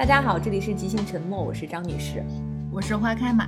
大家好，这里是即兴沉默，我是张女士，我是花开马。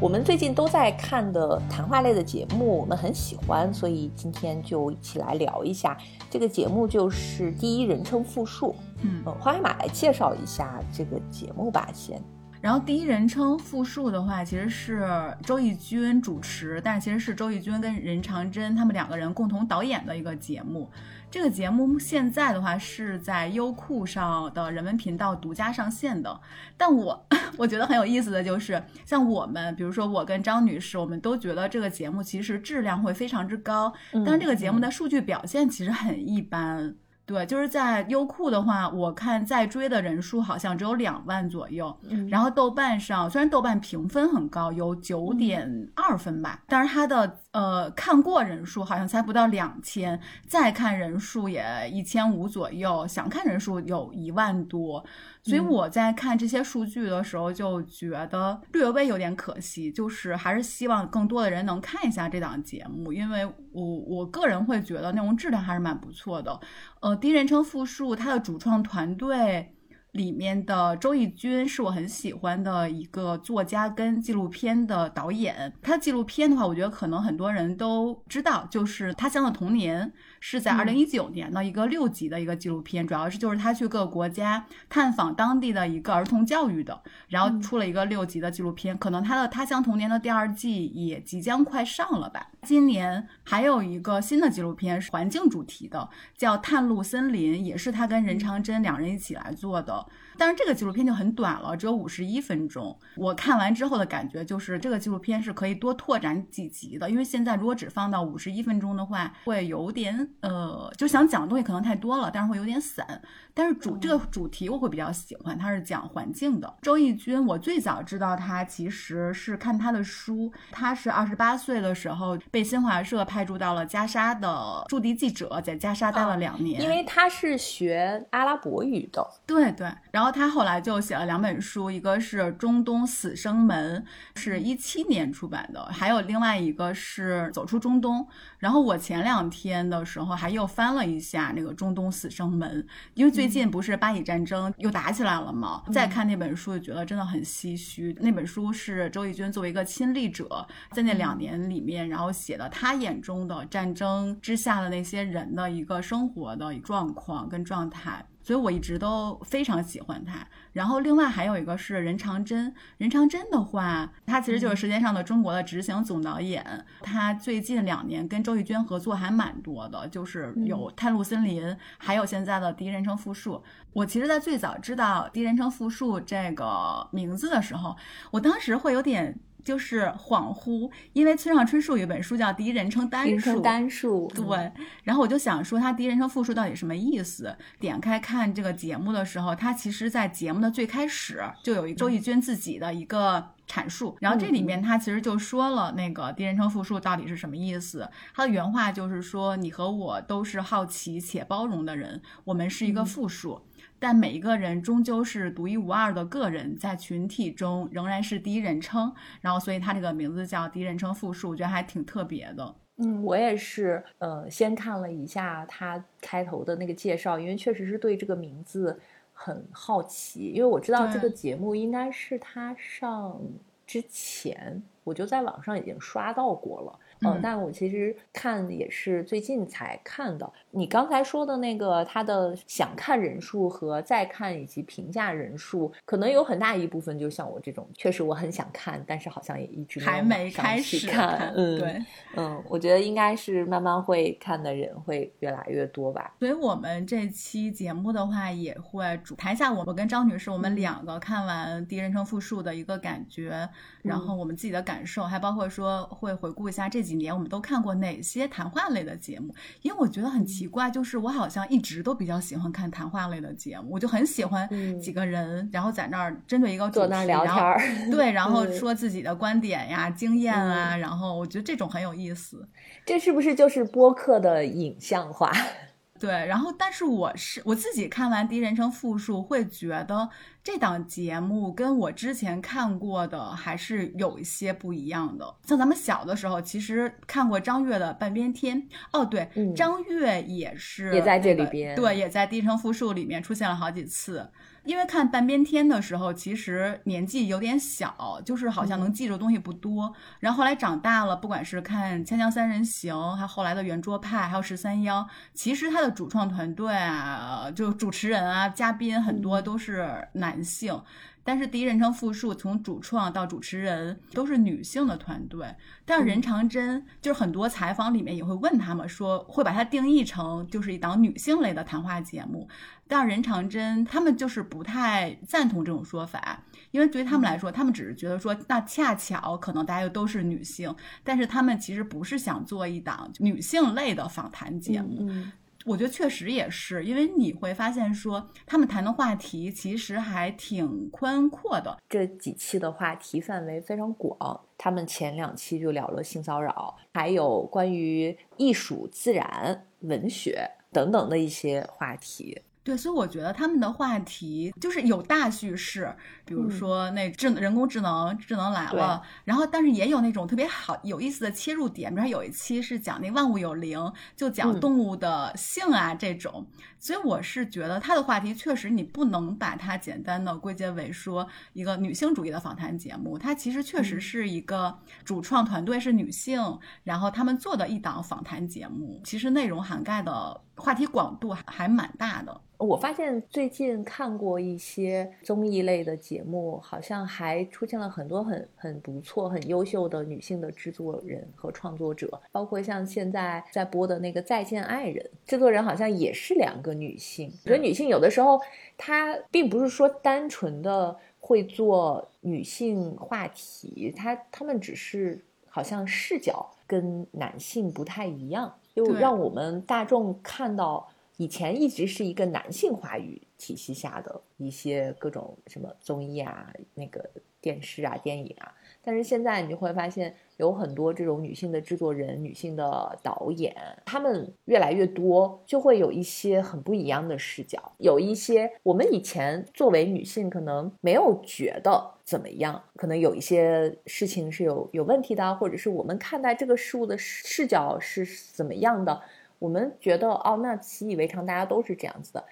我们最近都在看的谈话类的节目，我们很喜欢，所以今天就一起来聊一下这个节目，就是第一人称复述。嗯，花开马来介绍一下这个节目吧，先。然后第一人称复述的话，其实是周轶君主持，但其实是周轶君跟任长真他们两个人共同导演的一个节目。这个节目现在的话是在优酷上的人文频道独家上线的。但我 我觉得很有意思的就是，像我们，比如说我跟张女士，我们都觉得这个节目其实质量会非常之高，但是这个节目的数据表现其实很一般。对，就是在优酷的话，我看在追的人数好像只有两万左右。然后豆瓣上，虽然豆瓣评分很高，有九点二分吧，但是它的呃看过人数好像才不到两千，再看人数也一千五左右，想看人数有一万多。所以我在看这些数据的时候，就觉得略微有点可惜，就是还是希望更多的人能看一下这档节目，因为我我个人会觉得内容质量还是蛮不错的。呃，第一人称复述，它的主创团队。里面的周轶君是我很喜欢的一个作家跟纪录片的导演。他纪录片的话，我觉得可能很多人都知道，就是《他乡的童年》，是在二零一九年的一个六集的一个纪录片，主要是就是他去各个国家探访当地的一个儿童教育的，然后出了一个六集的纪录片。可能他的《他乡童年》的第二季也即将快上了吧。今年还有一个新的纪录片是环境主题的，叫《探路森林》，也是他跟任长真两人一起来做的。但是这个纪录片就很短了，只有五十一分钟。我看完之后的感觉就是，这个纪录片是可以多拓展几集的。因为现在如果只放到五十一分钟的话，会有点呃，就想讲的东西可能太多了，但是会有点散。但是主这个主题我会比较喜欢，它是讲环境的。周轶君，我最早知道他其实是看他的书，他是二十八岁的时候被新华社派驻到了加沙的驻地记者，在加沙待了两年。因为他是学阿拉伯语的，对对。然后他后来就写了两本书，一个是《中东死生门》，是一七年出版的，还有另外一个是《走出中东》。然后我前两天的时候还又翻了一下那个《中东死生门》，因为最近不是巴以战争又打起来了吗？再看那本书就觉得真的很唏嘘。那本书是周轶君作为一个亲历者，在那两年里面，然后写的他眼中的战争之下的那些人的一个生活的状况跟状态。所以我一直都非常喜欢他。然后另外还有一个是任长真，任长真的话，他其实就是《舌尖上的中国》的执行总导演。他最近两年跟周轶君合作还蛮多的，就是有《探路森林》，还有现在的《第一人称复述》。我其实，在最早知道《第一人称复述》这个名字的时候，我当时会有点。就是恍惚，因为村上春树有一本书叫《第一人称单数》，单数对。然后我就想说，他第一人称复数到底什么意思？点开看这个节目的时候，他其实在节目的最开始就有一周轶君自己的一个阐述，然后这里面他其实就说了那个第一人称复数到底是什么意思。他的原话就是说：“你和我都是好奇且包容的人，我们是一个复数。”但每一个人终究是独一无二的个人，在群体中仍然是第一人称，然后所以他这个名字叫第一人称复数，我觉得还挺特别的。嗯，我也是，呃，先看了一下他开头的那个介绍，因为确实是对这个名字很好奇，因为我知道这个节目应该是他上之前，我就在网上已经刷到过了。嗯，但我其实看也是最近才看的。你刚才说的那个，他的想看人数和再看以及评价人数，可能有很大一部分就像我这种，确实我很想看，但是好像也一直还没开始看。嗯，对，嗯，我觉得应该是慢慢会看的人会越来越多吧。所以我们这期节目的话，也会主谈一下我们跟张女士我们两个看完第一人称复述的一个感觉，然后我们自己的感受，还包括说会回顾一下这几。几年我们都看过哪些谈话类的节目？因为我觉得很奇怪，就是我好像一直都比较喜欢看谈话类的节目，我就很喜欢几个人，然后在那儿针对一个主题聊天，对，然后说自己的观点呀、经验啊，然后我觉得这种很有意思。这是不是就是播客的影像化？对，然后但是我是我自己看完第一人称复述，会觉得这档节目跟我之前看过的还是有一些不一样的。像咱们小的时候，其实看过张悦的《半边天》，哦，对，张悦也是也在这里边，对，也在第一人称复述里面出现了好几次。因为看半边天的时候，其实年纪有点小，就是好像能记住东西不多。然后后来长大了，不管是看《锵锵三人行》，还有后来的圆桌派，还有十三幺，其实他的主创团队啊，就主持人啊、嘉宾很多都是男性。但是第一人称复述从主创到主持人都是女性的团队，但是任长真就是很多采访里面也会问他们说，会把它定义成就是一档女性类的谈话节目，但是任长真他们就是不太赞同这种说法，因为对于他们来说，他们只是觉得说，那恰巧可能大家又都是女性，但是他们其实不是想做一档女性类的访谈节目。我觉得确实也是，因为你会发现说，他们谈的话题其实还挺宽阔的。这几期的话题范围非常广，他们前两期就聊了性骚扰，还有关于艺术、自然、文学等等的一些话题。对，所以我觉得他们的话题就是有大叙事，比如说那智人工智能，智能来了，然后但是也有那种特别好有意思的切入点，比如说有一期是讲那万物有灵，就讲动物的性啊这种。所以我是觉得他的话题确实你不能把它简单的归结为说一个女性主义的访谈节目，它其实确实是一个主创团队是女性，然后他们做的一档访谈节目，其实内容涵盖的话题广度还还蛮大的。我发现最近看过一些综艺类的节目，好像还出现了很多很很不错、很优秀的女性的制作人和创作者，包括像现在在播的那个《再见爱人》，制作人好像也是两个女性。我觉得女性有的时候她并不是说单纯的会做女性话题，她她们只是好像视角跟男性不太一样，就让我们大众看到。以前一直是一个男性话语体系下的一些各种什么综艺啊、那个电视啊、电影啊，但是现在你就会发现有很多这种女性的制作人、女性的导演，他们越来越多，就会有一些很不一样的视角。有一些我们以前作为女性可能没有觉得怎么样，可能有一些事情是有有问题的，或者是我们看待这个事物的视角是怎么样的。我们觉得哦，那习以为常，大家都是这样子的。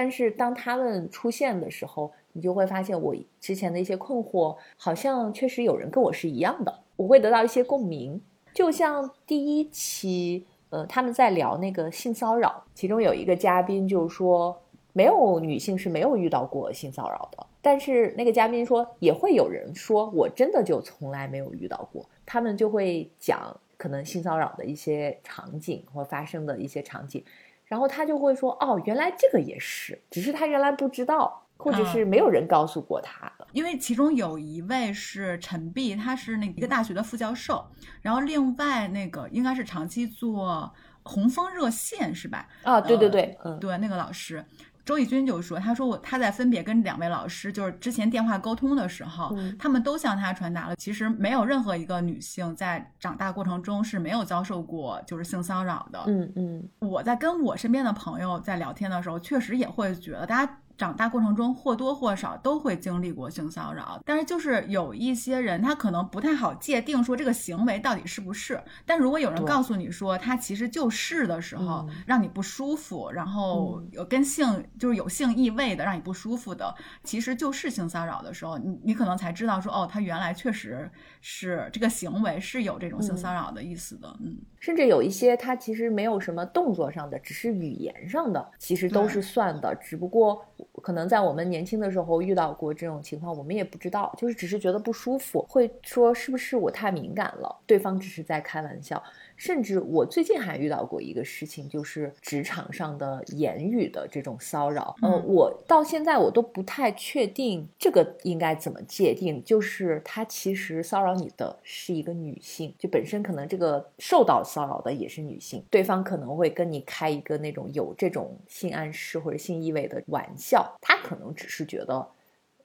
但是当他们出现的时候，你就会发现我之前的一些困惑，好像确实有人跟我是一样的，我会得到一些共鸣。就像第一期，呃，他们在聊那个性骚扰，其中有一个嘉宾就说，没有女性是没有遇到过性骚扰的。但是那个嘉宾说，也会有人说我真的就从来没有遇到过。他们就会讲。可能性骚扰的一些场景或发生的一些场景，然后他就会说：“哦，原来这个也是，只是他原来不知道，或者是没有人告诉过他嗯。”因为其中有一位是陈碧，他是那一个大学的副教授，然后另外那个应该是长期做红枫热线是吧？啊，对对对，嗯，对，那个老师。周轶君就说：“他说我他在分别跟两位老师，就是之前电话沟通的时候，他们都向他传达了，其实没有任何一个女性在长大过程中是没有遭受过就是性骚扰的。嗯嗯，我在跟我身边的朋友在聊天的时候，确实也会觉得大家。”长大过程中或多或少都会经历过性骚扰，但是就是有一些人他可能不太好界定说这个行为到底是不是。但如果有人告诉你说他其实就是的时候，让你不舒服，然后有跟性就是有性意味的让你不舒服的，其实就是性骚扰的时候，你你可能才知道说哦，他原来确实是这个行为是有这种性骚扰的意思的。嗯，甚至有一些他其实没有什么动作上的，只是语言上的，其实都是算的，只不过。可能在我们年轻的时候遇到过这种情况，我们也不知道，就是只是觉得不舒服，会说是不是我太敏感了？对方只是在开玩笑。甚至我最近还遇到过一个事情，就是职场上的言语的这种骚扰。呃，我到现在我都不太确定这个应该怎么界定。就是他其实骚扰你的是一个女性，就本身可能这个受到骚扰的也是女性，对方可能会跟你开一个那种有这种性暗示或者性意味的玩笑，他可能只是觉得，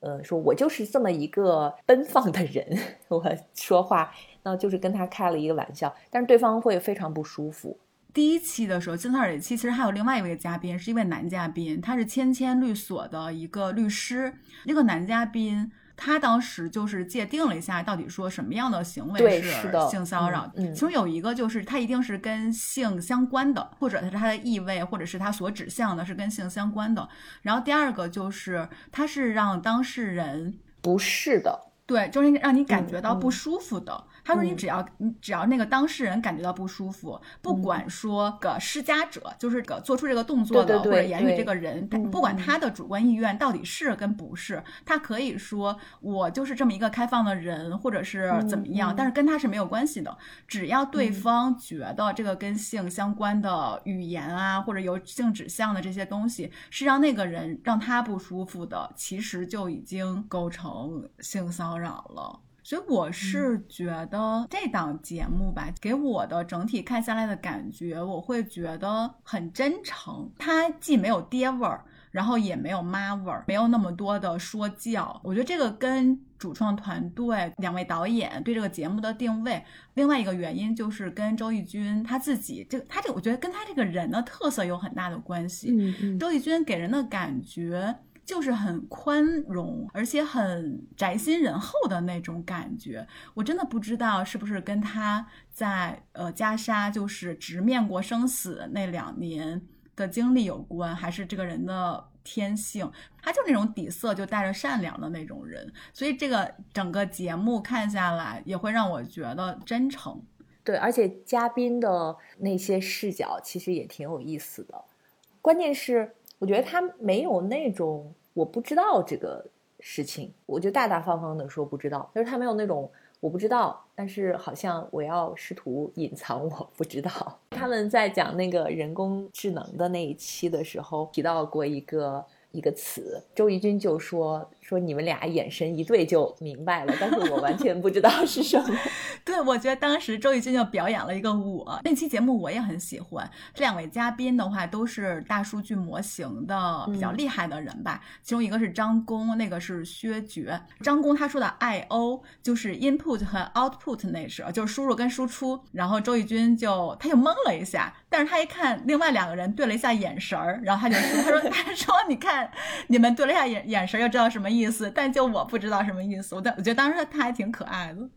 呃，说我就是这么一个奔放的人，我说话。那就是跟他开了一个玩笑，但是对方会非常不舒服。第一期的时候，金骚扰这期其实还有另外一位嘉宾，是一位男嘉宾，他是千千律所的一个律师。那个男嘉宾。他当时就是界定了一下，到底说什么样的行为是性骚扰。其中有一个就是，他一定是跟性相关的，或者是他的意味，或者是他所指向的是跟性相关的。然后第二个就是，他是让当事人不适的，对，就是让你感觉到不舒服的。他说：“你只要你只要那个当事人感觉到不舒服，不管说个施加者，就是个做出这个动作的或者言语这个人，不管他的主观意愿到底是跟不是，他可以说我就是这么一个开放的人，或者是怎么样，但是跟他是没有关系的。只要对方觉得这个跟性相关的语言啊，或者有性指向的这些东西是让那个人让他不舒服的，其实就已经构成性骚扰了。”所以我是觉得这档节目吧，给我的整体看下来的感觉，我会觉得很真诚。它既没有爹味儿，然后也没有妈味儿，没有那么多的说教。我觉得这个跟主创团队两位导演对这个节目的定位，另外一个原因就是跟周轶君他自己这个他这，我觉得跟他这个人的特色有很大的关系。嗯嗯，周轶君给人的感觉。就是很宽容，而且很宅心仁厚的那种感觉。我真的不知道是不是跟他在呃袈裟就是直面过生死那两年的经历有关，还是这个人的天性，他就那种底色就带着善良的那种人。所以这个整个节目看下来也会让我觉得真诚。对，而且嘉宾的那些视角其实也挺有意思的。关键是。我觉得他没有那种我不知道这个事情，我就大大方方的说不知道。就是他没有那种我不知道，但是好像我要试图隐藏我不知道。他们在讲那个人工智能的那一期的时候提到过一个。一个词，周怡君就说说你们俩眼神一对就明白了，但是我完全不知道是什么。对，我觉得当时周轶君就表演了一个我，那期节目我也很喜欢。这两位嘉宾的话都是大数据模型的比较厉害的人吧，其中一个是张工，那个是薛觉。张工他说的 I O 就是 input 和 output 那是，就是输入跟输出。然后周轶君就他就懵了一下，但是他一看另外两个人对了一下眼神儿，然后他就说他说 他说你看。你们对了一下眼眼神，就知道什么意思，但就我不知道什么意思。我但我觉得当时他还挺可爱的，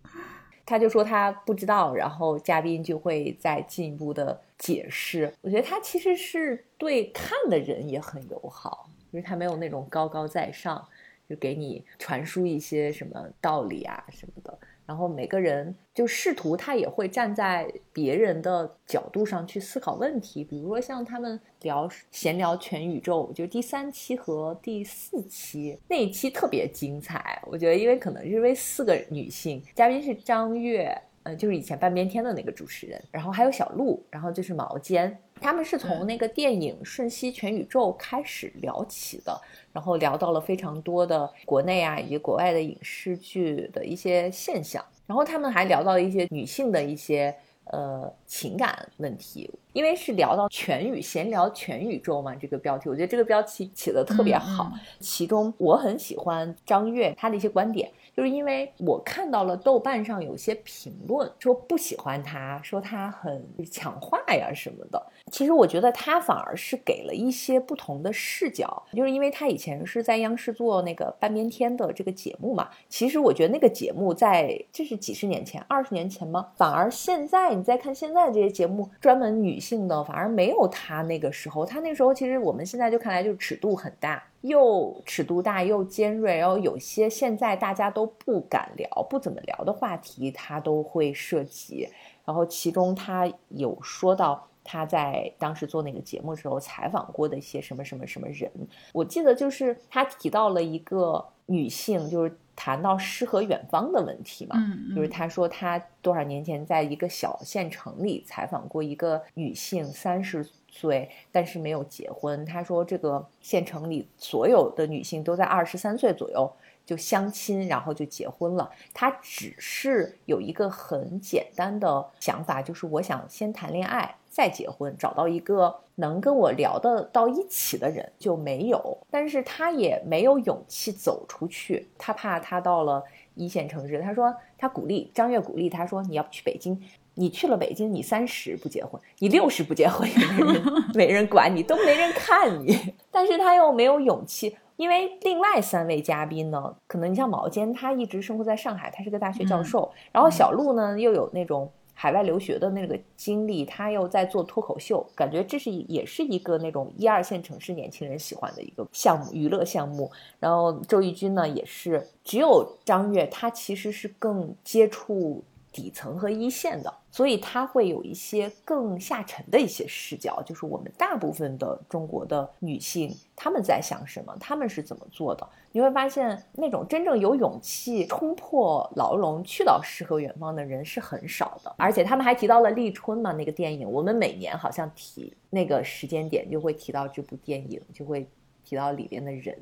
他就说他不知道，然后嘉宾就会再进一步的解释。我觉得他其实是对看的人也很友好，因为他没有那种高高在上，就给你传输一些什么道理啊什么的。然后每个人就试图，他也会站在别人的角度上去思考问题。比如说像他们聊闲聊全宇宙，就第三期和第四期那一期特别精彩。我觉得，因为可能是因为四个女性嘉宾是张悦，呃，就是以前半边天的那个主持人，然后还有小鹿，然后就是毛尖。他们是从那个电影《瞬息全宇宙》开始聊起的，然后聊到了非常多的国内啊以及国外的影视剧的一些现象，然后他们还聊到了一些女性的一些呃情感问题，因为是聊到全宇闲聊全宇宙嘛，这个标题我觉得这个标题起的特别好，其中我很喜欢张悦他的一些观点。就是因为我看到了豆瓣上有些评论说不喜欢他，说他很强化呀什么的。其实我觉得他反而是给了一些不同的视角，就是因为他以前是在央视做那个半边天的这个节目嘛。其实我觉得那个节目在这是几十年前、二十年前吗？反而现在你再看现在这些节目，专门女性的反而没有他那个时候。他那时候其实我们现在就看来就是尺度很大。又尺度大又尖锐，然后有些现在大家都不敢聊、不怎么聊的话题，他都会涉及。然后其中他有说到他在当时做那个节目的时候采访过的一些什么什么什么人，我记得就是他提到了一个女性，就是谈到诗和远方的问题嘛，就是他说他多少年前在一个小县城里采访过一个女性，三十。岁，但是没有结婚。他说，这个县城里所有的女性都在二十三岁左右就相亲，然后就结婚了。他只是有一个很简单的想法，就是我想先谈恋爱再结婚，找到一个能跟我聊得到一起的人就没有。但是他也没有勇气走出去，他怕他到了一线城市。他说，他鼓励张悦鼓励他说，你要不去北京。你去了北京，你三十不结婚，你六十不结婚，也没人没人管你，都没人看你。但是他又没有勇气，因为另外三位嘉宾呢，可能你像毛尖，他一直生活在上海，他是个大学教授，然后小鹿呢又有那种。海外留学的那个经历，他又在做脱口秀，感觉这是也是一个那种一二线城市年轻人喜欢的一个项目，娱乐项目。然后周轶君呢，也是只有张悦，他其实是更接触。底层和一线的，所以他会有一些更下沉的一些视角，就是我们大部分的中国的女性，她们在想什么，她们是怎么做的。你会发现，那种真正有勇气冲破牢笼去到诗和远方的人是很少的。而且他们还提到了立春嘛，那个电影，我们每年好像提那个时间点就会提到这部电影，就会提到里边的人。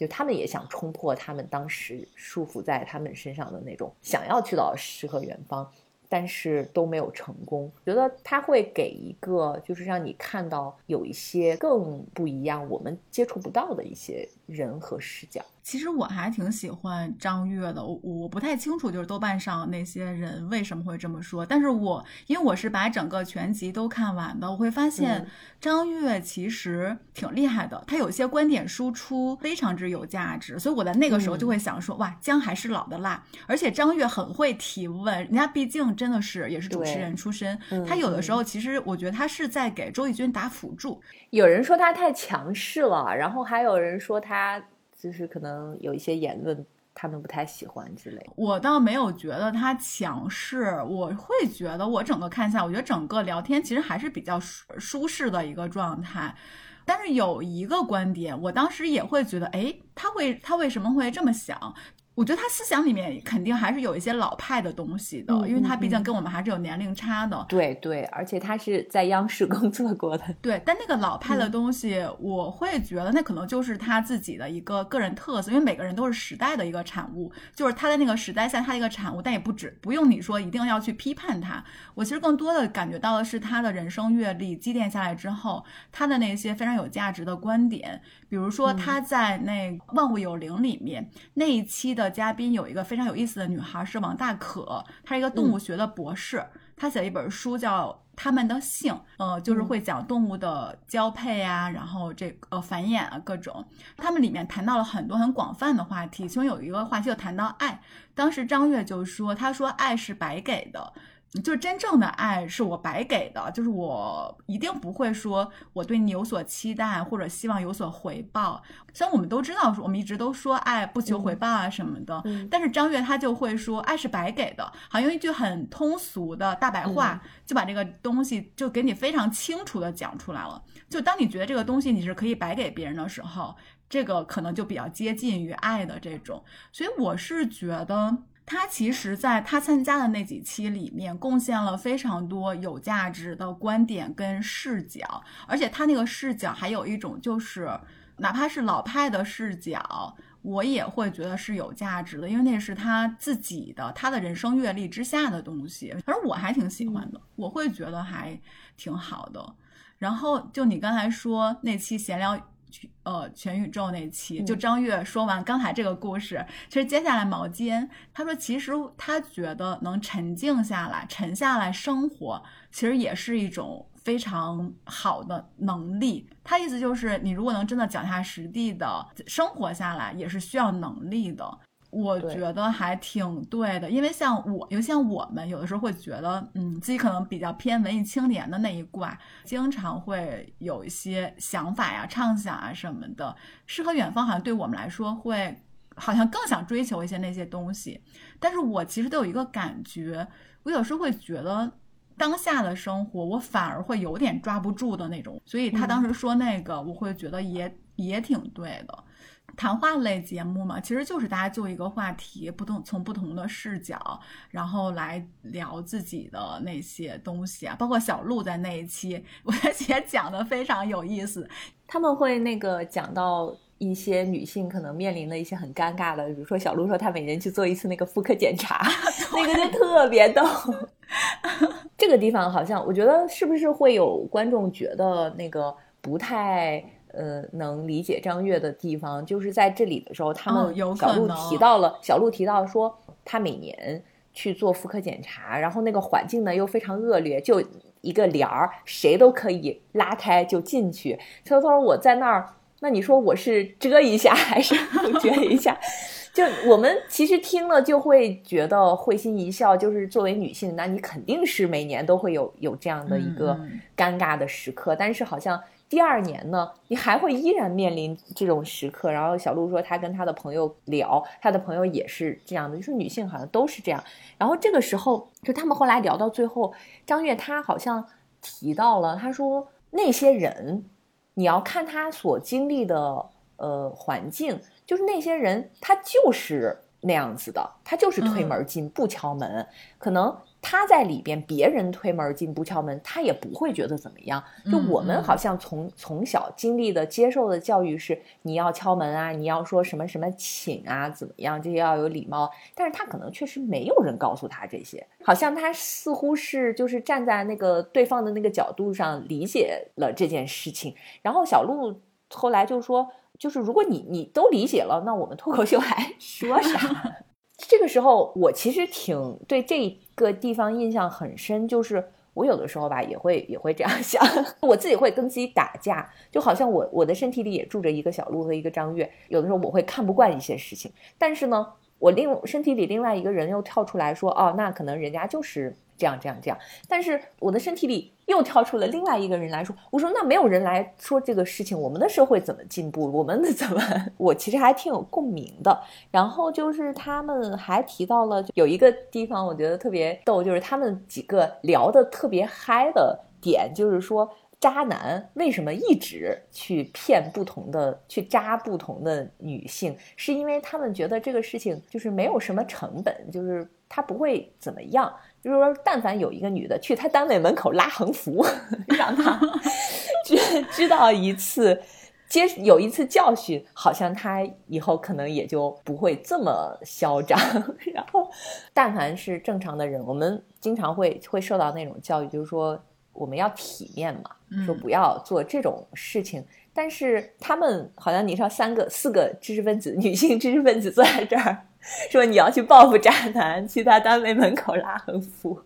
就他们也想冲破他们当时束缚在他们身上的那种想要去到诗和远方，但是都没有成功。觉得他会给一个，就是让你看到有一些更不一样，我们接触不到的一些人和视角。其实我还挺喜欢张悦的，我我不太清楚就是豆瓣上那些人为什么会这么说，但是我因为我是把整个全集都看完的，我会发现张悦其实挺厉害的，他有些观点输出非常之有价值，所以我在那个时候就会想说，哇，姜还是老的辣，而且张悦很会提问，人家毕竟真的是也是主持人出身，他有的时候。其实我觉得他是在给周轶君打辅助，有人说他太强势了，然后还有人说他。就是可能有一些言论，他们不太喜欢之类。我倒没有觉得他强势，我会觉得我整个看下，我觉得整个聊天其实还是比较舒舒适的一个状态。但是有一个观点，我当时也会觉得，哎，他会他为什么会这么想？我觉得他思想里面肯定还是有一些老派的东西的，因为他毕竟跟我们还是有年龄差的。对对，而且他是在央视工作过的。对，但那个老派的东西，我会觉得那可能就是他自己的一个个人特色，因为每个人都是时代的一个产物，就是他在那个时代下他的一个产物，但也不止，不用你说一定要去批判他。我其实更多的感觉到的是他的人生阅历积淀下来之后，他的那些非常有价值的观点，比如说他在那《万物有灵》里面那一期的。嘉宾有一个非常有意思的女孩，是王大可，她是一个动物学的博士，她写了一本书叫《他们的性》，呃，就是会讲动物的交配啊，然后这个繁衍啊各种。他们里面谈到了很多很广泛的话题，其中有一个话题就谈到爱。当时张悦就说，他说爱是白给的。就是真正的爱是我白给的，就是我一定不会说我对你有所期待或者希望有所回报。虽然我们都知道，我们一直都说爱不求回报啊什么的，但是张悦他就会说爱是白给的，好像用一句很通俗的大白话就把这个东西就给你非常清楚的讲出来了。就当你觉得这个东西你是可以白给别人的时候，这个可能就比较接近于爱的这种。所以我是觉得。他其实，在他参加的那几期里面，贡献了非常多有价值的观点跟视角，而且他那个视角还有一种，就是哪怕是老派的视角，我也会觉得是有价值的，因为那是他自己的他的人生阅历之下的东西，反正我还挺喜欢的，我会觉得还挺好的。然后就你刚才说那期闲聊。呃，全宇宙那期，就张悦说完刚才这个故事，其实接下来毛尖他说，其实他觉得能沉静下来、沉下来生活，其实也是一种非常好的能力。他意思就是，你如果能真的脚踏实地的生活下来，也是需要能力的。我觉得还挺对的，因为像我，尤其像我们，有的时候会觉得，嗯，自己可能比较偏文艺青年的那一挂，经常会有一些想法呀、畅想啊什么的。诗和远方好像对我们来说，会好像更想追求一些那些东西。但是我其实都有一个感觉，我有时候会觉得，当下的生活，我反而会有点抓不住的那种。所以他当时说那个，我会觉得也也挺对的。谈话类节目嘛，其实就是大家就一个话题，不同从不同的视角，然后来聊自己的那些东西啊。包括小鹿在那一期，我觉得也讲的非常有意思。他们会那个讲到一些女性可能面临的一些很尴尬的，比如说小鹿说她每年去做一次那个妇科检查，那个就特别逗。这个地方好像我觉得是不是会有观众觉得那个不太。呃，能理解张悦的地方，就是在这里的时候，他们小鹿提到了，小鹿提到说，他每年去做妇科检查，然后那个环境呢又非常恶劣，就一个帘儿，谁都可以拉开就进去。他说我在那儿，那你说我是遮一下还是 不遮一下？就我们其实听了就会觉得会心一笑，就是作为女性，那你肯定是每年都会有有这样的一个尴尬的时刻，但是好像。第二年呢，你还会依然面临这种时刻。然后小鹿说，她跟她的朋友聊，她的朋友也是这样的，就是女性好像都是这样。然后这个时候，就他们后来聊到最后，张悦她好像提到了，她说那些人，你要看他所经历的呃环境，就是那些人他就是那样子的，他就是推门进不敲门，可能。他在里边，别人推门进不敲门，他也不会觉得怎么样。就我们好像从从小经历的、接受的教育是，你要敲门啊，你要说什么什么请啊，怎么样，这些要有礼貌。但是他可能确实没有人告诉他这些，好像他似乎是就是站在那个对方的那个角度上理解了这件事情。然后小鹿后来就说，就是如果你你都理解了，那我们脱口秀还说啥？这个时候，我其实挺对这个地方印象很深，就是我有的时候吧，也会也会这样想，我自己会跟自己打架，就好像我我的身体里也住着一个小鹿和一个张悦，有的时候我会看不惯一些事情，但是呢，我另身体里另外一个人又跳出来说，哦，那可能人家就是。这样这样这样，但是我的身体里又跳出了另外一个人来说，我说那没有人来说这个事情，我们的社会怎么进步？我们的怎么？我其实还挺有共鸣的。然后就是他们还提到了有一个地方，我觉得特别逗，就是他们几个聊的特别嗨的点，就是说渣男为什么一直去骗不同的、去渣不同的女性，是因为他们觉得这个事情就是没有什么成本，就是他不会怎么样。就是说，但凡有一个女的去他单位门口拉横幅，让他知知道一次，接有一次教训，好像他以后可能也就不会这么嚣张。然后，但凡是正常的人，我们经常会会受到那种教育，就是说我们要体面嘛，说不要做这种事情。但是他们好像你说三个、四个知识分子，女性知识分子坐在这儿。说你要去报复渣男，去他单位门口拉横幅，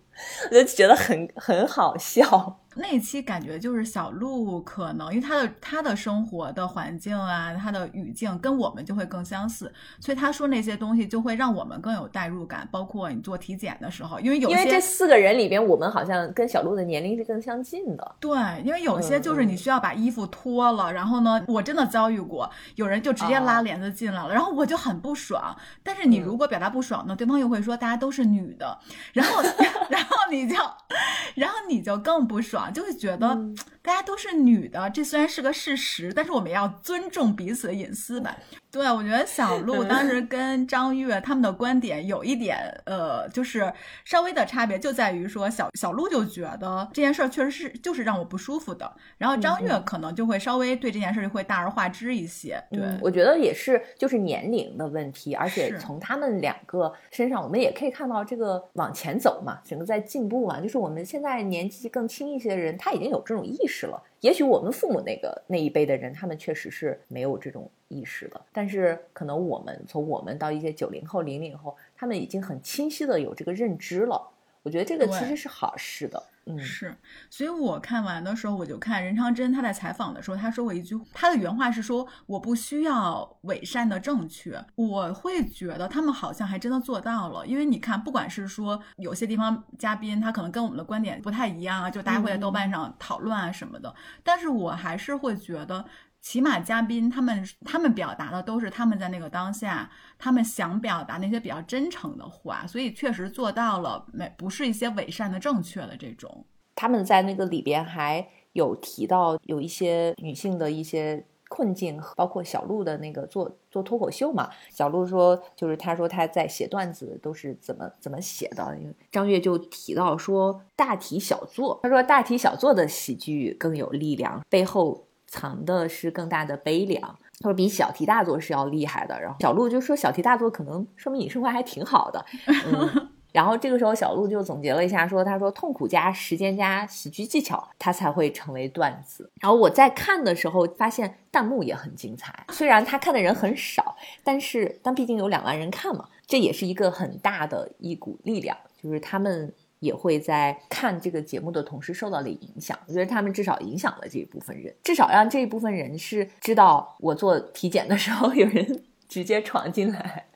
我就觉得很很好笑。那一期感觉就是小鹿可能因为他的他的生活的环境啊，他的语境跟我们就会更相似，所以他说那些东西就会让我们更有代入感。包括你做体检的时候，因为有因为这四个人里边，我们好像跟小鹿的年龄是更相近的。对，因为有些就是你需要把衣服脱了，然后呢，我真的遭遇过有人就直接拉帘子进来了，然后我就很不爽。但是你如果表达不爽呢，对方又会说大家都是女的，然后 然后你就 然后你就更不爽。就会觉得 大家都是女的，这虽然是个事实，但是我们要尊重彼此的隐私吧。对，我觉得小鹿当时跟张悦他们的观点有一点，呃，就是稍微的差别，就在于说小小鹿就觉得这件事儿确实是就是让我不舒服的，然后张悦可能就会稍微对这件事会大而化之一些。对，我觉得也是，就是年龄的问题，而且从他们两个身上，我们也可以看到这个往前走嘛，整个在进步嘛，就是我们现在年纪更轻一些的人，他已经有这种意识了。也许我们父母那个那一辈的人，他们确实是没有这种意识的。但是可能我们从我们到一些九零后、零零后，他们已经很清晰的有这个认知了。我觉得这个其实是好事的。嗯，是，所以我看完的时候，我就看任长真他在采访的时候，他说过一句，他的原话是说：“我不需要伪善的正确。”我会觉得他们好像还真的做到了，因为你看，不管是说有些地方嘉宾他可能跟我们的观点不太一样啊，就大家会在豆瓣上讨论啊什么的，但是我还是会觉得。起码嘉宾他们他们表达的都是他们在那个当下，他们想表达那些比较真诚的话，所以确实做到了没不是一些伪善的正确的这种。他们在那个里边还有提到有一些女性的一些困境，包括小鹿的那个做做脱口秀嘛。小鹿说，就是他说他在写段子都是怎么怎么写的。张悦就提到说大题小做，他说大题小做的喜剧更有力量，背后。藏的是更大的悲凉，他说比小题大做是要厉害的。然后小鹿就说小题大做可能说明你生活还挺好的。嗯，然后这个时候小鹿就总结了一下，说他说痛苦加时间加喜剧技巧，它才会成为段子。然后我在看的时候发现弹幕也很精彩，虽然他看的人很少，但是但毕竟有两万人看嘛，这也是一个很大的一股力量，就是他们也会在看这个节目的同时受到了影响。我觉得他们至少影响了这一部分人，至少让这一部分人是知道我做体检的时候有人直接闯进来，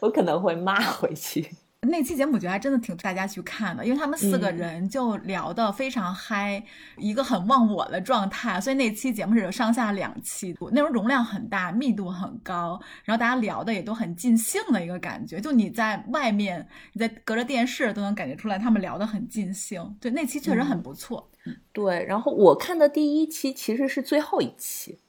我可能会骂回去。那期节目我觉得还真的挺大家去看的，因为他们四个人就聊得非常嗨，一个很忘我的状态，所以那期节目是有上下两期，内容容量很大，密度很高，然后大家聊的也都很尽兴的一个感觉，就你在外面，你在隔着电视都能感觉出来他们聊得很尽兴。对，那期确实很不错。对，然后我看的第一期其实是最后一期。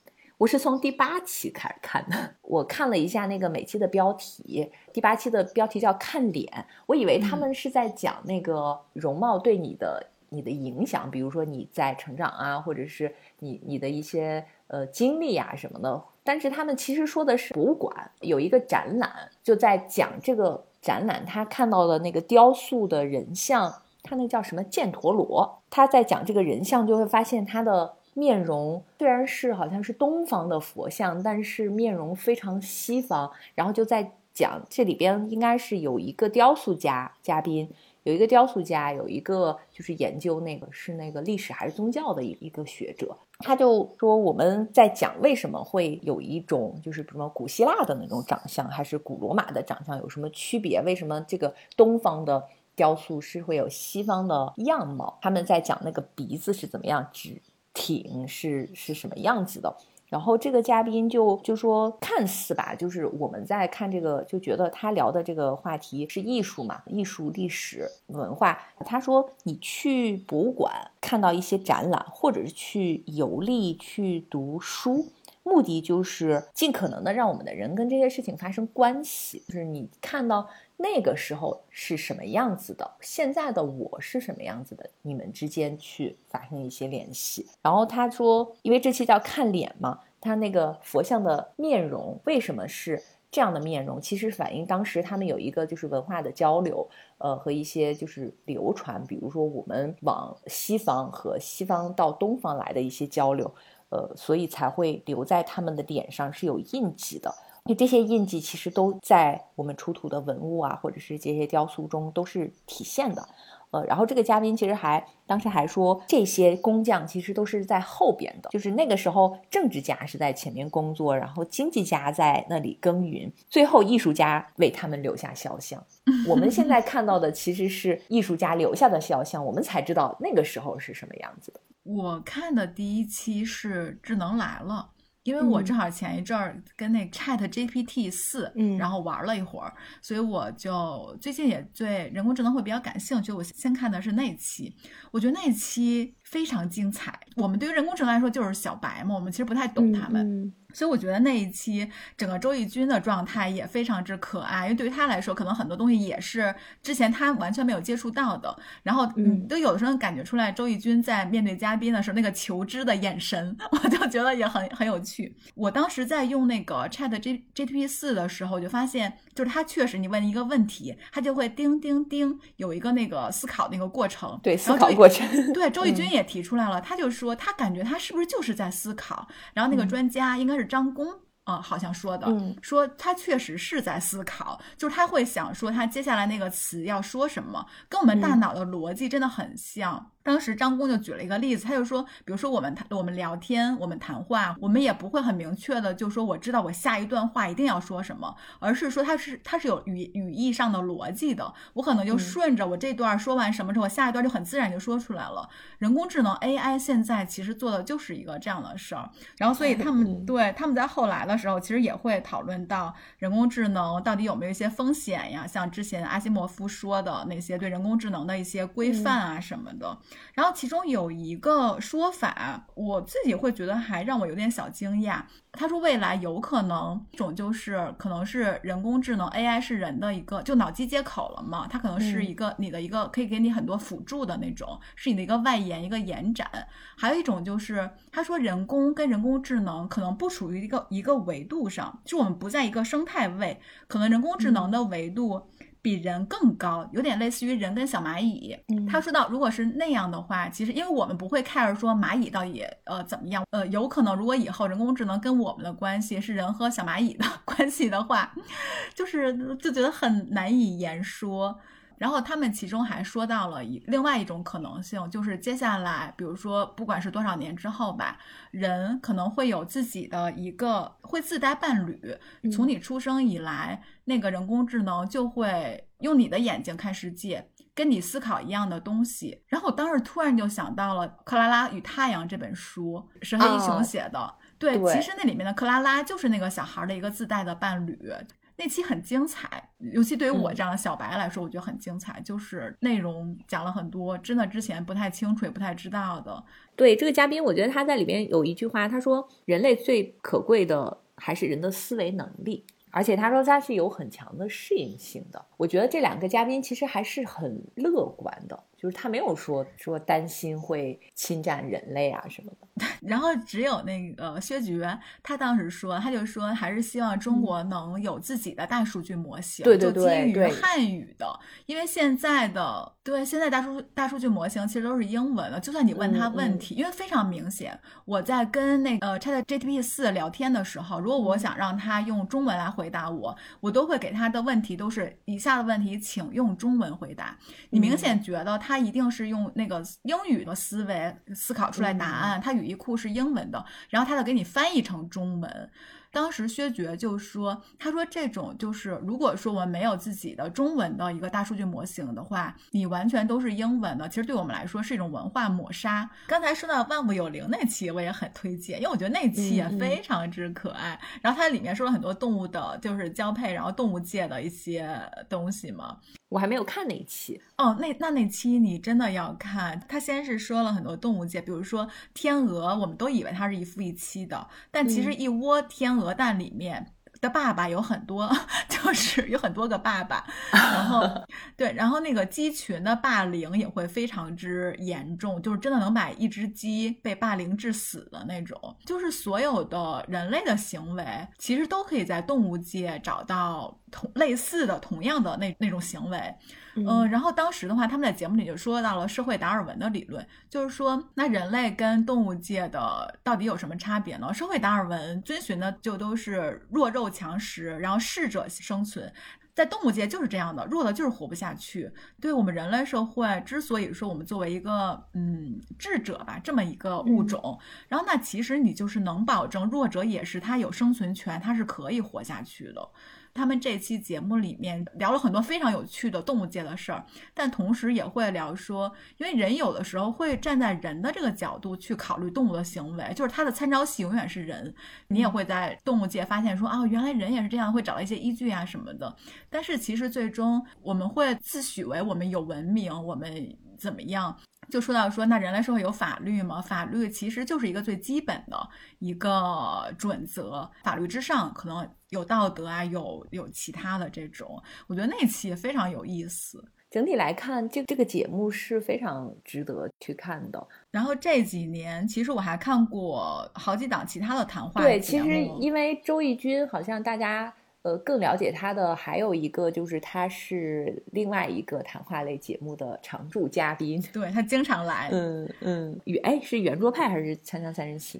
我是从第八期开始看的，我看了一下那个每期的标题，第八期的标题叫“看脸”，我以为他们是在讲那个容貌对你的你的影响，比如说你在成长啊，或者是你你的一些呃经历啊什么的，但是他们其实说的是博物馆有一个展览，就在讲这个展览他看到的那个雕塑的人像，他那叫什么犍陀罗，他在讲这个人像就会发现他的。面容虽然是好像是东方的佛像，但是面容非常西方。然后就在讲这里边应该是有一个雕塑家嘉宾，有一个雕塑家，有一个就是研究那个是那个历史还是宗教的一一个学者，他就说我们在讲为什么会有一种就是什么古希腊的那种长相，还是古罗马的长相有什么区别？为什么这个东方的雕塑是会有西方的样貌？他们在讲那个鼻子是怎么样直。挺是是什么样子的？然后这个嘉宾就就说，看似吧，就是我们在看这个，就觉得他聊的这个话题是艺术嘛，艺术、历史、文化。他说，你去博物馆看到一些展览，或者是去游历、去读书。目的就是尽可能的让我们的人跟这些事情发生关系，就是你看到那个时候是什么样子的，现在的我是什么样子的，你们之间去发生一些联系。然后他说，因为这期叫看脸嘛，他那个佛像的面容为什么是这样的面容，其实反映当时他们有一个就是文化的交流，呃，和一些就是流传，比如说我们往西方和西方到东方来的一些交流。呃，所以才会留在他们的脸上是有印记的，就这些印记其实都在我们出土的文物啊，或者是这些雕塑中都是体现的。呃，然后这个嘉宾其实还当时还说，这些工匠其实都是在后边的，就是那个时候政治家是在前面工作，然后经济家在那里耕耘，最后艺术家为他们留下肖像。我们现在看到的其实是艺术家留下的肖像，我们才知道那个时候是什么样子的。我看的第一期是《智能来了》，因为我正好前一阵儿跟那 Chat GPT 四，嗯，然后玩了一会儿，所以我就最近也对人工智能会比较感兴趣。我先看的是那期，我觉得那期非常精彩。我们对于人工智能来说就是小白嘛，我们其实不太懂他们。所以我觉得那一期整个周轶君的状态也非常之可爱，因为对于他来说，可能很多东西也是之前他完全没有接触到的。然后，嗯，都有的时候感觉出来，周轶君在面对嘉宾的时候那个求知的眼神，我就觉得也很很有趣。我当时在用那个 Chat G G T P 四的时候，我就发现，就是他确实，你问一个问题，他就会叮叮叮有一个那个思考那个过程。对，思考过程。对，周轶君也提出来了，他就说他感觉他是不是就是在思考。然后那个专家应该是。张工啊，好像说的，说他确实是在思考，就是他会想说他接下来那个词要说什么，跟我们大脑的逻辑真的很像。当时张工就举了一个例子，他就说，比如说我们谈我们聊天，我们谈话，我们也不会很明确的就说我知道我下一段话一定要说什么，而是说它是它是有语语义上的逻辑的，我可能就顺着我这段说完什么之后，下一段就很自然就说出来了。人工智能 AI 现在其实做的就是一个这样的事儿，然后所以他们对他们在后来的时候，其实也会讨论到人工智能到底有没有一些风险呀，像之前阿西莫夫说的那些对人工智能的一些规范啊什么的。然后其中有一个说法，我自己会觉得还让我有点小惊讶。他说未来有可能一种就是可能是人工智能 AI 是人的一个就脑机接口了嘛，它可能是一个你的一个可以给你很多辅助的那种，是你的一个外延一个延展。还有一种就是他说人工跟人工智能可能不属于一个一个维度上，就我们不在一个生态位，可能人工智能的维度。比人更高，有点类似于人跟小蚂蚁。他说到，如果是那样的话，其实因为我们不会 care 说蚂蚁到底呃怎么样，呃，有可能如果以后人工智能跟我们的关系是人和小蚂蚁的 关系的话，就是就觉得很难以言说。然后他们其中还说到了一另外一种可能性，就是接下来，比如说不管是多少年之后吧，人可能会有自己的一个会自带伴侣。从你出生以来，那个人工智能就会用你的眼睛看世界，跟你思考一样的东西。然后我当时突然就想到了《克拉拉与太阳》这本书，是黑一雄写的。对，其实那里面的克拉拉就是那个小孩的一个自带的伴侣。那期很精彩，尤其对于我这样的小白来说，我觉得很精彩。就是内容讲了很多，真的之前不太清楚也不太知道的。对这个嘉宾，我觉得他在里面有一句话，他说：“人类最可贵的还是人的思维能力。”而且他说他是有很强的适应性的。我觉得这两个嘉宾其实还是很乐观的。就是他没有说说担心会侵占人类啊什么的，然后只有那个薛觉，他当时说，他就说还是希望中国能有自己的大数据模型，对对对，基于汉语的，因为现在的对现在大数大数据模型其实都是英文的，就算你问他问题，因为非常明显，我在跟那个 Chat GPT 四聊天的时候，如果我想让他用中文来回答我，我都会给他的问题都是以下的问题，请用中文回答。你明显觉得他。他一定是用那个英语的思维思考出来答案，他语义库是英文的，然后他再给你翻译成中文。当时薛觉就说：“他说这种就是，如果说我们没有自己的中文的一个大数据模型的话，你完全都是英文的，其实对我们来说是一种文化抹杀。”刚才说到万物有灵那期，我也很推荐，因为我觉得那期也非常之可爱。然后它里面说了很多动物的，就是交配，然后动物界的一些东西嘛。我还没有看那一期哦，那那那期你真的要看。他先是说了很多动物界，比如说天鹅，我们都以为它是一夫一妻的，但其实一窝天鹅蛋里面。的爸爸有很多，就是有很多个爸爸，然后对，然后那个鸡群的霸凌也会非常之严重，就是真的能把一只鸡被霸凌致死的那种。就是所有的人类的行为，其实都可以在动物界找到同类似的、同样的那那种行为。嗯，然后当时的话，他们在节目里就说到了社会达尔文的理论，就是说，那人类跟动物界的到底有什么差别呢？社会达尔文遵循的就都是弱肉强食，然后适者生存，在动物界就是这样的，弱的就是活不下去。对我们人类社会之所以说我们作为一个嗯智者吧，这么一个物种，然后那其实你就是能保证弱者也是他有生存权，他是可以活下去的。他们这期节目里面聊了很多非常有趣的动物界的事儿，但同时也会聊说，因为人有的时候会站在人的这个角度去考虑动物的行为，就是它的参照系永远是人。你也会在动物界发现说，啊，原来人也是这样，会找到一些依据啊什么的。但是其实最终我们会自诩为我们有文明，我们怎么样？就说到说，那人类社会有法律吗？法律其实就是一个最基本的一个准则，法律之上可能有道德啊，有有其他的这种。我觉得那期也非常有意思。整体来看，这这个节目是非常值得去看的。然后这几年，其实我还看过好几档其他的谈话对，其实因为周轶君好像大家。呃，更了解他的还有一个就是他是另外一个谈话类节目的常驻嘉宾，对他经常来。嗯嗯，圆哎是圆桌派还是锵锵三人行？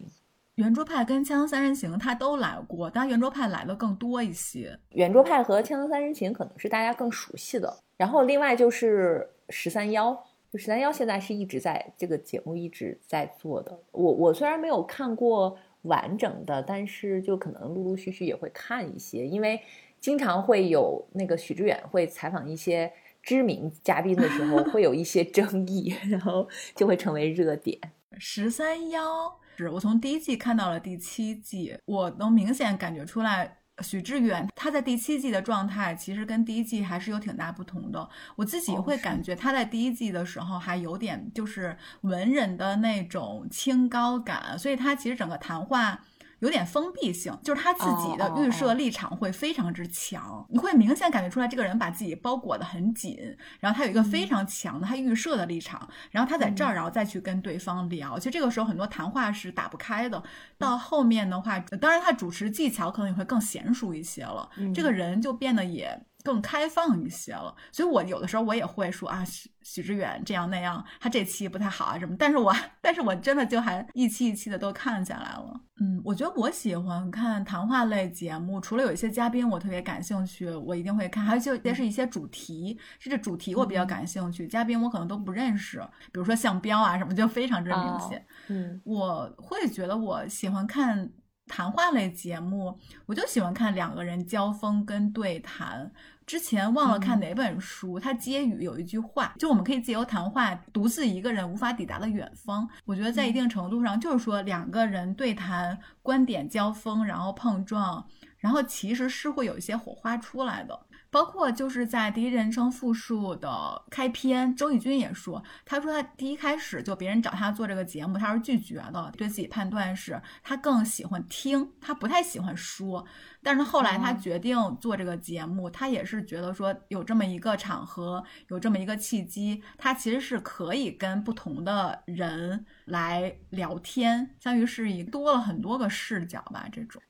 圆桌派跟锵锵三人行他都来过，当然圆桌派来的更多一些。圆桌派和锵锵三人行可能是大家更熟悉的。然后另外就是十三幺，就十三幺现在是一直在这个节目一直在做的。我我虽然没有看过。完整的，但是就可能陆陆续续也会看一些，因为经常会有那个许知远会采访一些知名嘉宾的时候，会有一些争议，然后就会成为热点。十三幺是我从第一季看到了第七季，我能明显感觉出来。许志远他在第七季的状态，其实跟第一季还是有挺大不同的。我自己会感觉他在第一季的时候还有点就是文人的那种清高感，所以他其实整个谈话。有点封闭性，就是他自己的预设立场会非常之强，你会明显感觉出来，这个人把自己包裹得很紧，然后他有一个非常强的他预设的立场，然后他在这儿，然后再去跟对方聊。其实这个时候很多谈话是打不开的。到后面的话，当然他主持技巧可能也会更娴熟一些了，这个人就变得也更开放一些了。所以我有的时候我也会说啊，许许知远这样那样，他这期不太好啊什么。但是我但是我真的就还一期一期的都看下来了。嗯，我觉得我喜欢看谈话类节目，除了有一些嘉宾我特别感兴趣，我一定会看，还有就也是一些主题，是这主题我比较感兴趣，嘉宾我可能都不认识，比如说像彪啊什么，就非常之明显。嗯，我会觉得我喜欢看谈话类节目，我就喜欢看两个人交锋跟对谈。之前忘了看哪本书，它结语有一句话，就我们可以自由谈话，独自一个人无法抵达的远方。我觉得在一定程度上，就是说两个人对谈，观点交锋，然后碰撞，然后其实是会有一些火花出来的。包括就是在第一人称复述的开篇，周轶君也说，他说他第一开始就别人找他做这个节目，他是拒绝的，对自己判断是他更喜欢听，他不太喜欢说。但是后来他决定做这个节目，他也是觉得说有这么一个场合，有这么一个契机，他其实是可以跟不同的人来聊天，相当于是以多了很多个视角吧，这种。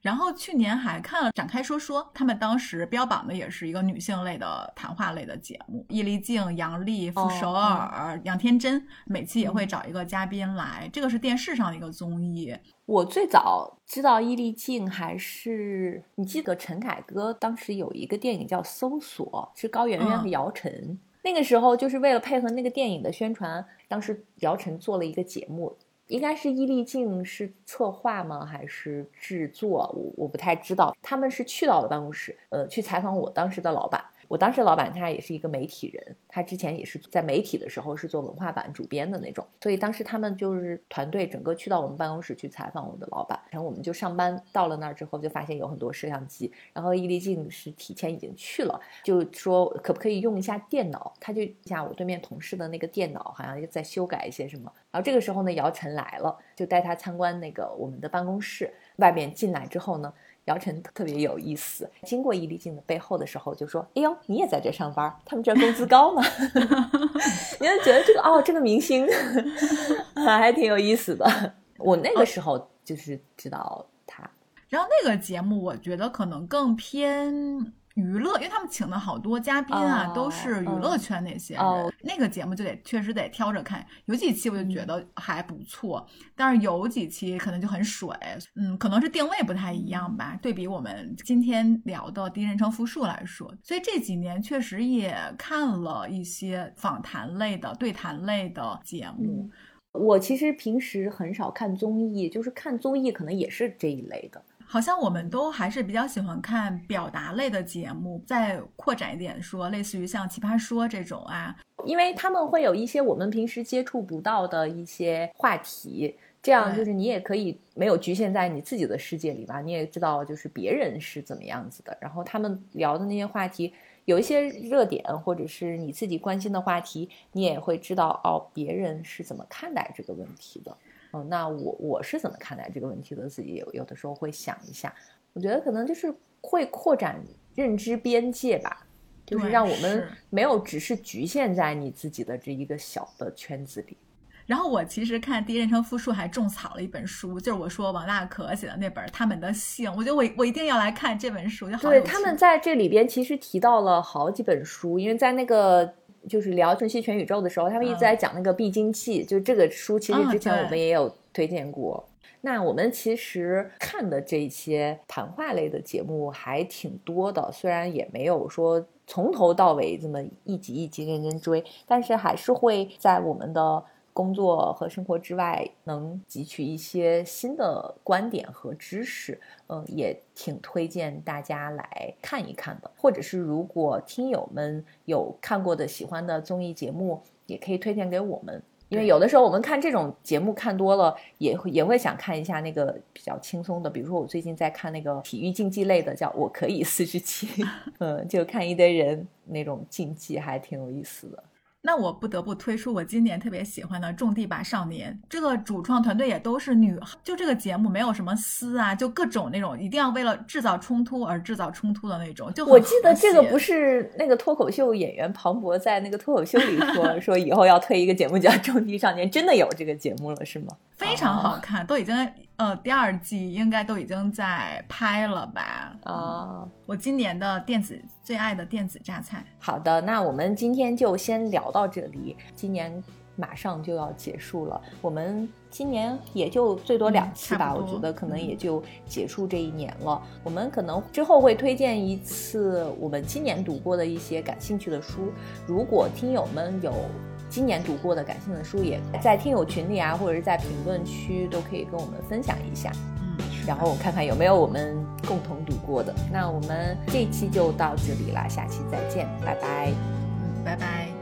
然后去年还看了《展开说说》，他们当时标榜的也是一个女性类的谈话类的节目，伊丽静、杨丽、傅首尔、杨天真，每期也会找一个嘉宾来。这个是电视上的一个综艺。我最早知道伊丽静还是你记得陈凯歌当时有一个电影叫《搜索》，是高圆圆和姚晨。那个时候就是为了配合那个电影的宣传，当时姚晨做了一个节目。应该是伊利静是策划吗，还是制作？我我不太知道。他们是去到了办公室，呃，去采访我当时的老板。我当时老板他也是一个媒体人，他之前也是在媒体的时候是做文化版主编的那种，所以当时他们就是团队整个去到我们办公室去采访我的老板，然后我们就上班到了那儿之后就发现有很多摄像机，然后伊丽静是提前已经去了，就说可不可以用一下电脑，他就一下我对面同事的那个电脑好像在修改一些什么，然后这个时候呢姚晨来了，就带他参观那个我们的办公室，外面进来之后呢。姚晨特别有意思，经过伊丽静的背后的时候，就说：“哎呦，你也在这上班？他们这工资高吗？” 你就觉得这个哦，这个明星还挺有意思的。我那个时候就是知道他，然后那个节目我觉得可能更偏。娱乐，因为他们请的好多嘉宾啊，都是娱乐圈那些人。那个节目就得确实得挑着看，有几期我就觉得还不错，但是有几期可能就很水。嗯，可能是定位不太一样吧。对比我们今天聊的第一人称复述来说，所以这几年确实也看了一些访谈类的、对谈类的节目。我其实平时很少看综艺，就是看综艺可能也是这一类的。好像我们都还是比较喜欢看表达类的节目，再扩展一点说，类似于像《奇葩说》这种啊，因为他们会有一些我们平时接触不到的一些话题，这样就是你也可以没有局限在你自己的世界里吧，你也知道就是别人是怎么样子的，然后他们聊的那些话题有一些热点或者是你自己关心的话题，你也会知道哦，别人是怎么看待这个问题的。哦，那我我是怎么看待这个问题的？自己有有的时候会想一下，我觉得可能就是会扩展认知边界吧，就是让我们没有只是局限在你自己的这一个小的圈子里。然后我其实看第一人称复述还种草了一本书，就是我说王大可写的那本《他们的姓》，我觉得我我一定要来看这本书。就对，他们在这里边其实提到了好几本书，因为在那个。就是聊《瞬息全宇宙》的时候，他们一直在讲那个必经记，就这个书，其实之前我们也有推荐过。那我们其实看的这些谈话类的节目还挺多的，虽然也没有说从头到尾这么一集一集认真追，但是还是会在我们的。工作和生活之外，能汲取一些新的观点和知识，嗯，也挺推荐大家来看一看的。或者是如果听友们有看过的喜欢的综艺节目，也可以推荐给我们。因为有的时候我们看这种节目看多了，也会也会想看一下那个比较轻松的。比如说我最近在看那个体育竞技类的，叫我可以四十七，嗯，就看一堆人那种竞技，还挺有意思的。那我不得不推出我今年特别喜欢的《种地吧少年》，这个主创团队也都是女，就这个节目没有什么撕啊，就各种那种一定要为了制造冲突而制造冲突的那种。就我记得这个不是那个脱口秀演员庞博在那个脱口秀里 说说以后要推一个节目叫《种地少年》，真的有这个节目了是吗？非常好看，都已经呃，第二季应该都已经在拍了吧？啊，我今年的电子最爱的电子榨菜。好的，那我们今天就先聊到这里。今年马上就要结束了，我们今年也就最多两期吧，我觉得可能也就结束这一年了。我们可能之后会推荐一次我们今年读过的一些感兴趣的书。如果听友们有今年读过的感兴趣的书，也在听友群里啊，或者是在评论区都可以跟我们分享一下。嗯，然后看看有没有我们共同读过的。那我们这一期就到这里啦，下期再见，拜拜。嗯，拜拜。